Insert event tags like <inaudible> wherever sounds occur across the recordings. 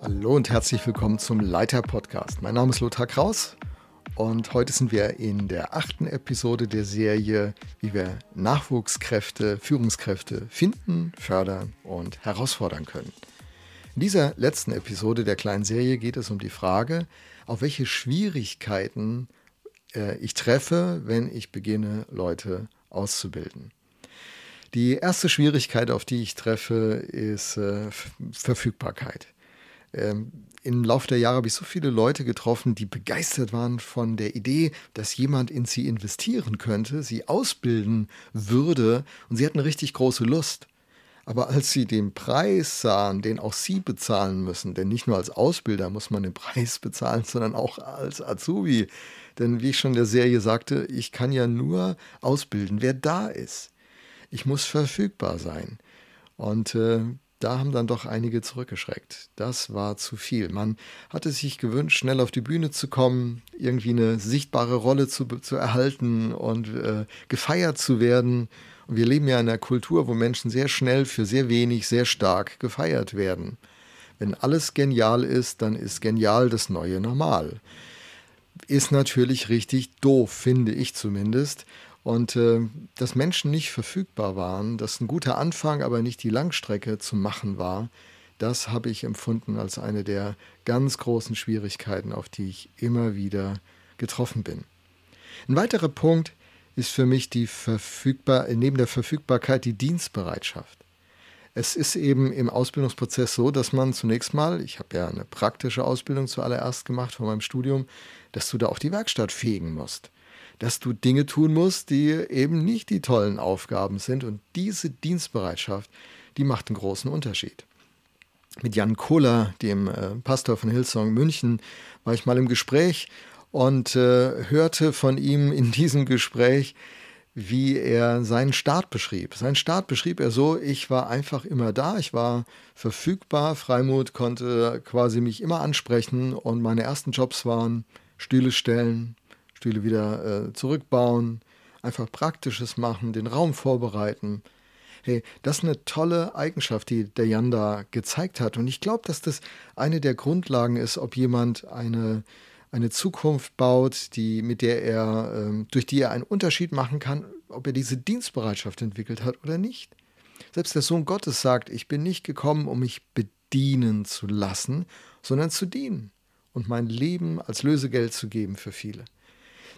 Hallo und herzlich willkommen zum Leiter Podcast. Mein Name ist Lothar Kraus und heute sind wir in der achten Episode der Serie, wie wir Nachwuchskräfte, Führungskräfte finden, fördern und herausfordern können. In dieser letzten Episode der kleinen Serie geht es um die Frage, auf welche Schwierigkeiten äh, ich treffe, wenn ich beginne, Leute auszubilden. Die erste Schwierigkeit, auf die ich treffe, ist äh, Verfügbarkeit. Ähm, Im Laufe der Jahre habe ich so viele Leute getroffen, die begeistert waren von der Idee, dass jemand in sie investieren könnte, sie ausbilden würde und sie hatten richtig große Lust. Aber als sie den Preis sahen, den auch sie bezahlen müssen, denn nicht nur als Ausbilder muss man den Preis <laughs> bezahlen, sondern auch als Azubi. Denn wie ich schon in der Serie sagte, ich kann ja nur ausbilden, wer da ist. Ich muss verfügbar sein. Und äh, da haben dann doch einige zurückgeschreckt. Das war zu viel. Man hatte sich gewünscht, schnell auf die Bühne zu kommen, irgendwie eine sichtbare Rolle zu, zu erhalten und äh, gefeiert zu werden. Und wir leben ja in einer Kultur, wo Menschen sehr schnell für sehr wenig, sehr stark gefeiert werden. Wenn alles genial ist, dann ist genial das neue Normal. Ist natürlich richtig doof, finde ich zumindest. Und äh, dass Menschen nicht verfügbar waren, dass ein guter Anfang, aber nicht die Langstrecke zu machen war, das habe ich empfunden als eine der ganz großen Schwierigkeiten, auf die ich immer wieder getroffen bin. Ein weiterer Punkt ist für mich die verfügbar, neben der Verfügbarkeit die Dienstbereitschaft. Es ist eben im Ausbildungsprozess so, dass man zunächst mal, ich habe ja eine praktische Ausbildung zuallererst gemacht von meinem Studium, dass du da auch die Werkstatt fegen musst dass du Dinge tun musst, die eben nicht die tollen Aufgaben sind. Und diese Dienstbereitschaft, die macht einen großen Unterschied. Mit Jan Kohler, dem äh, Pastor von Hillsong München, war ich mal im Gespräch und äh, hörte von ihm in diesem Gespräch, wie er seinen Start beschrieb. Seinen Start beschrieb er so, ich war einfach immer da, ich war verfügbar, Freimut konnte quasi mich immer ansprechen und meine ersten Jobs waren Stühle stellen, Stühle wieder äh, zurückbauen, einfach Praktisches machen, den Raum vorbereiten. Hey, das ist eine tolle Eigenschaft, die der Jan da gezeigt hat. Und ich glaube, dass das eine der Grundlagen ist, ob jemand eine, eine Zukunft baut, die, mit der er, ähm, durch die er einen Unterschied machen kann, ob er diese Dienstbereitschaft entwickelt hat oder nicht. Selbst der Sohn Gottes sagt, ich bin nicht gekommen, um mich bedienen zu lassen, sondern zu dienen und mein Leben als Lösegeld zu geben für viele.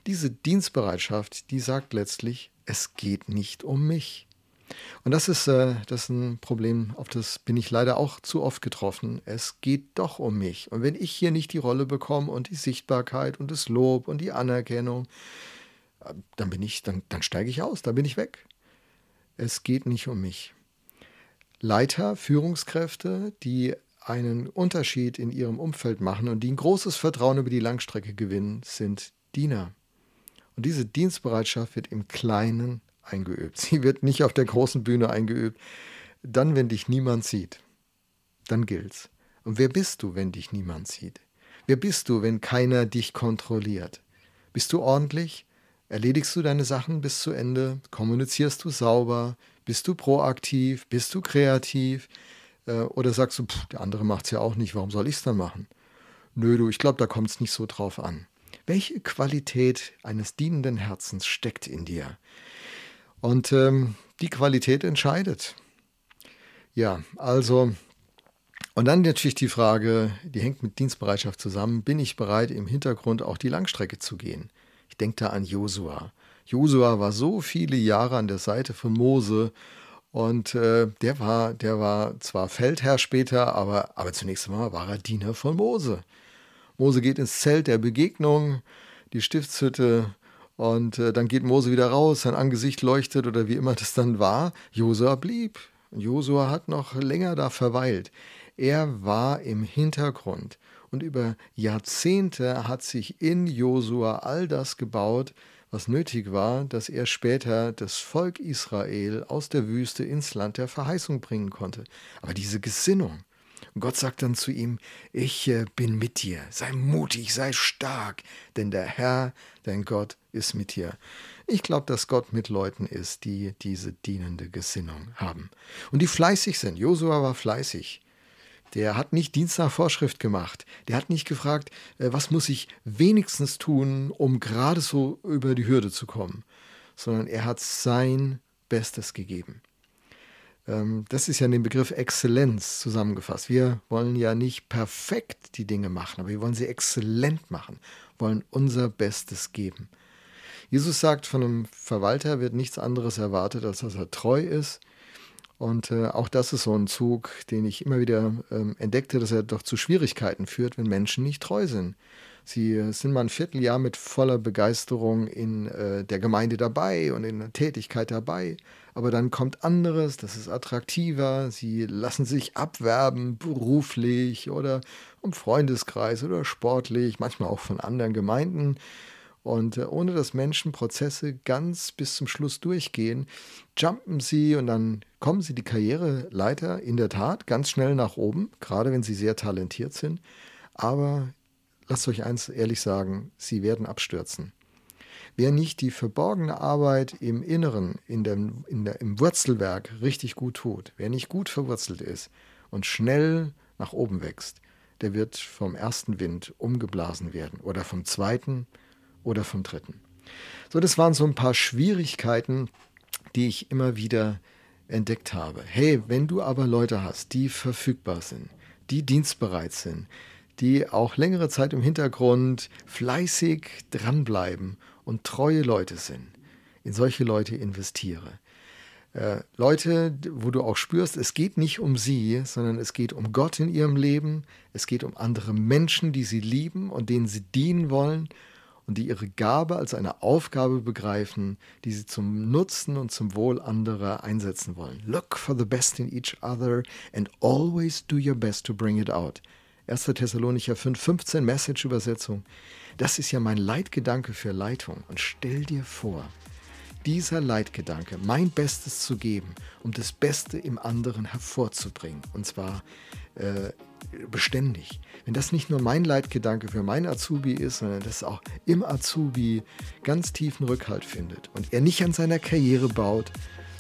Diese Dienstbereitschaft, die sagt letztlich, es geht nicht um mich. Und das ist, äh, das ist ein Problem, auf das bin ich leider auch zu oft getroffen. Es geht doch um mich. Und wenn ich hier nicht die Rolle bekomme und die Sichtbarkeit und das Lob und die Anerkennung, äh, dann bin ich, dann, dann steige ich aus, dann bin ich weg. Es geht nicht um mich. Leiter, Führungskräfte, die einen Unterschied in ihrem Umfeld machen und die ein großes Vertrauen über die Langstrecke gewinnen, sind Diener. Und diese Dienstbereitschaft wird im Kleinen eingeübt. Sie wird nicht auf der großen Bühne eingeübt. Dann, wenn dich niemand sieht, dann gilt's. Und wer bist du, wenn dich niemand sieht? Wer bist du, wenn keiner dich kontrolliert? Bist du ordentlich? Erledigst du deine Sachen bis zu Ende? Kommunizierst du sauber? Bist du proaktiv? Bist du kreativ? Äh, oder sagst du, pff, der andere macht es ja auch nicht, warum soll ich es dann machen? Nö, du, ich glaube, da kommt es nicht so drauf an. Welche Qualität eines dienenden Herzens steckt in dir? Und ähm, die Qualität entscheidet. Ja, also, und dann natürlich die Frage, die hängt mit Dienstbereitschaft zusammen, bin ich bereit, im Hintergrund auch die Langstrecke zu gehen? Ich denke da an Josua. Josua war so viele Jahre an der Seite von Mose und äh, der, war, der war zwar Feldherr später, aber, aber zunächst einmal war er Diener von Mose. Mose geht ins Zelt der Begegnung, die Stiftshütte, und äh, dann geht Mose wieder raus, sein Angesicht leuchtet oder wie immer <laughs> das dann war. Josua blieb. Josua hat noch länger da verweilt. Er war im Hintergrund. Und über Jahrzehnte hat sich in Josua all das gebaut, was nötig war, dass er später das Volk Israel aus der Wüste ins Land der Verheißung bringen konnte. Aber diese Gesinnung, Gott sagt dann zu ihm, ich äh, bin mit dir, sei mutig, sei stark, denn der Herr, dein Gott, ist mit dir. Ich glaube, dass Gott mit Leuten ist, die diese dienende Gesinnung haben und die fleißig sind. Josua war fleißig. Der hat nicht Dienst nach Vorschrift gemacht. Der hat nicht gefragt, äh, was muss ich wenigstens tun, um gerade so über die Hürde zu kommen, sondern er hat sein Bestes gegeben. Ähm, das ist ja in dem Begriff Exzellenz zusammengefasst. Wir wollen ja nicht perfekt die Dinge machen, aber wir wollen sie exzellent machen, wollen unser Bestes geben. Jesus sagt, von einem Verwalter wird nichts anderes erwartet, als dass er treu ist. Und äh, auch das ist so ein Zug, den ich immer wieder ähm, entdeckte, dass er doch zu Schwierigkeiten führt, wenn Menschen nicht treu sind. Sie sind mal ein Vierteljahr mit voller Begeisterung in äh, der Gemeinde dabei und in der Tätigkeit dabei. Aber dann kommt anderes, das ist attraktiver. Sie lassen sich abwerben, beruflich oder im Freundeskreis oder sportlich, manchmal auch von anderen Gemeinden. Und äh, ohne dass Menschen Prozesse ganz bis zum Schluss durchgehen, jumpen sie und dann kommen sie die Karriereleiter in der Tat ganz schnell nach oben, gerade wenn sie sehr talentiert sind. Aber lasst euch eins ehrlich sagen, sie werden abstürzen. Wer nicht die verborgene Arbeit im Inneren, in dem, in der, im Wurzelwerk richtig gut tut, wer nicht gut verwurzelt ist und schnell nach oben wächst, der wird vom ersten Wind umgeblasen werden oder vom zweiten oder vom dritten. So, das waren so ein paar Schwierigkeiten, die ich immer wieder entdeckt habe. Hey, wenn du aber Leute hast, die verfügbar sind, die dienstbereit sind, die auch längere Zeit im Hintergrund fleißig dranbleiben und treue Leute sind, in solche Leute investiere. Äh, Leute, wo du auch spürst, es geht nicht um sie, sondern es geht um Gott in ihrem Leben, es geht um andere Menschen, die sie lieben und denen sie dienen wollen und die ihre Gabe als eine Aufgabe begreifen, die sie zum Nutzen und zum Wohl anderer einsetzen wollen. Look for the best in each other and always do your best to bring it out. 1. Thessalonicher 5, 15 Message-Übersetzung. Das ist ja mein Leitgedanke für Leitung. Und stell dir vor, dieser Leitgedanke, mein Bestes zu geben, um das Beste im anderen hervorzubringen. Und zwar äh, beständig. Wenn das nicht nur mein Leitgedanke für meinen Azubi ist, sondern dass auch im Azubi ganz tiefen Rückhalt findet und er nicht an seiner Karriere baut,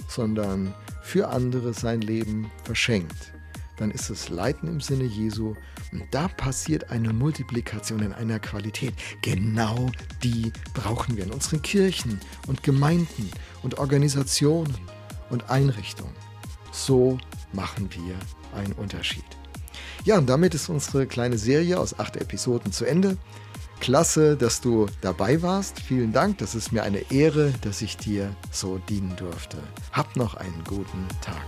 sondern für andere sein Leben verschenkt, dann ist es Leiten im Sinne Jesu und da passiert eine Multiplikation in einer Qualität. Genau die brauchen wir in unseren Kirchen und Gemeinden und Organisationen und Einrichtungen. So machen wir einen Unterschied. Ja, und damit ist unsere kleine Serie aus acht Episoden zu Ende. Klasse, dass du dabei warst. Vielen Dank. Das ist mir eine Ehre, dass ich dir so dienen durfte. Hab noch einen guten Tag.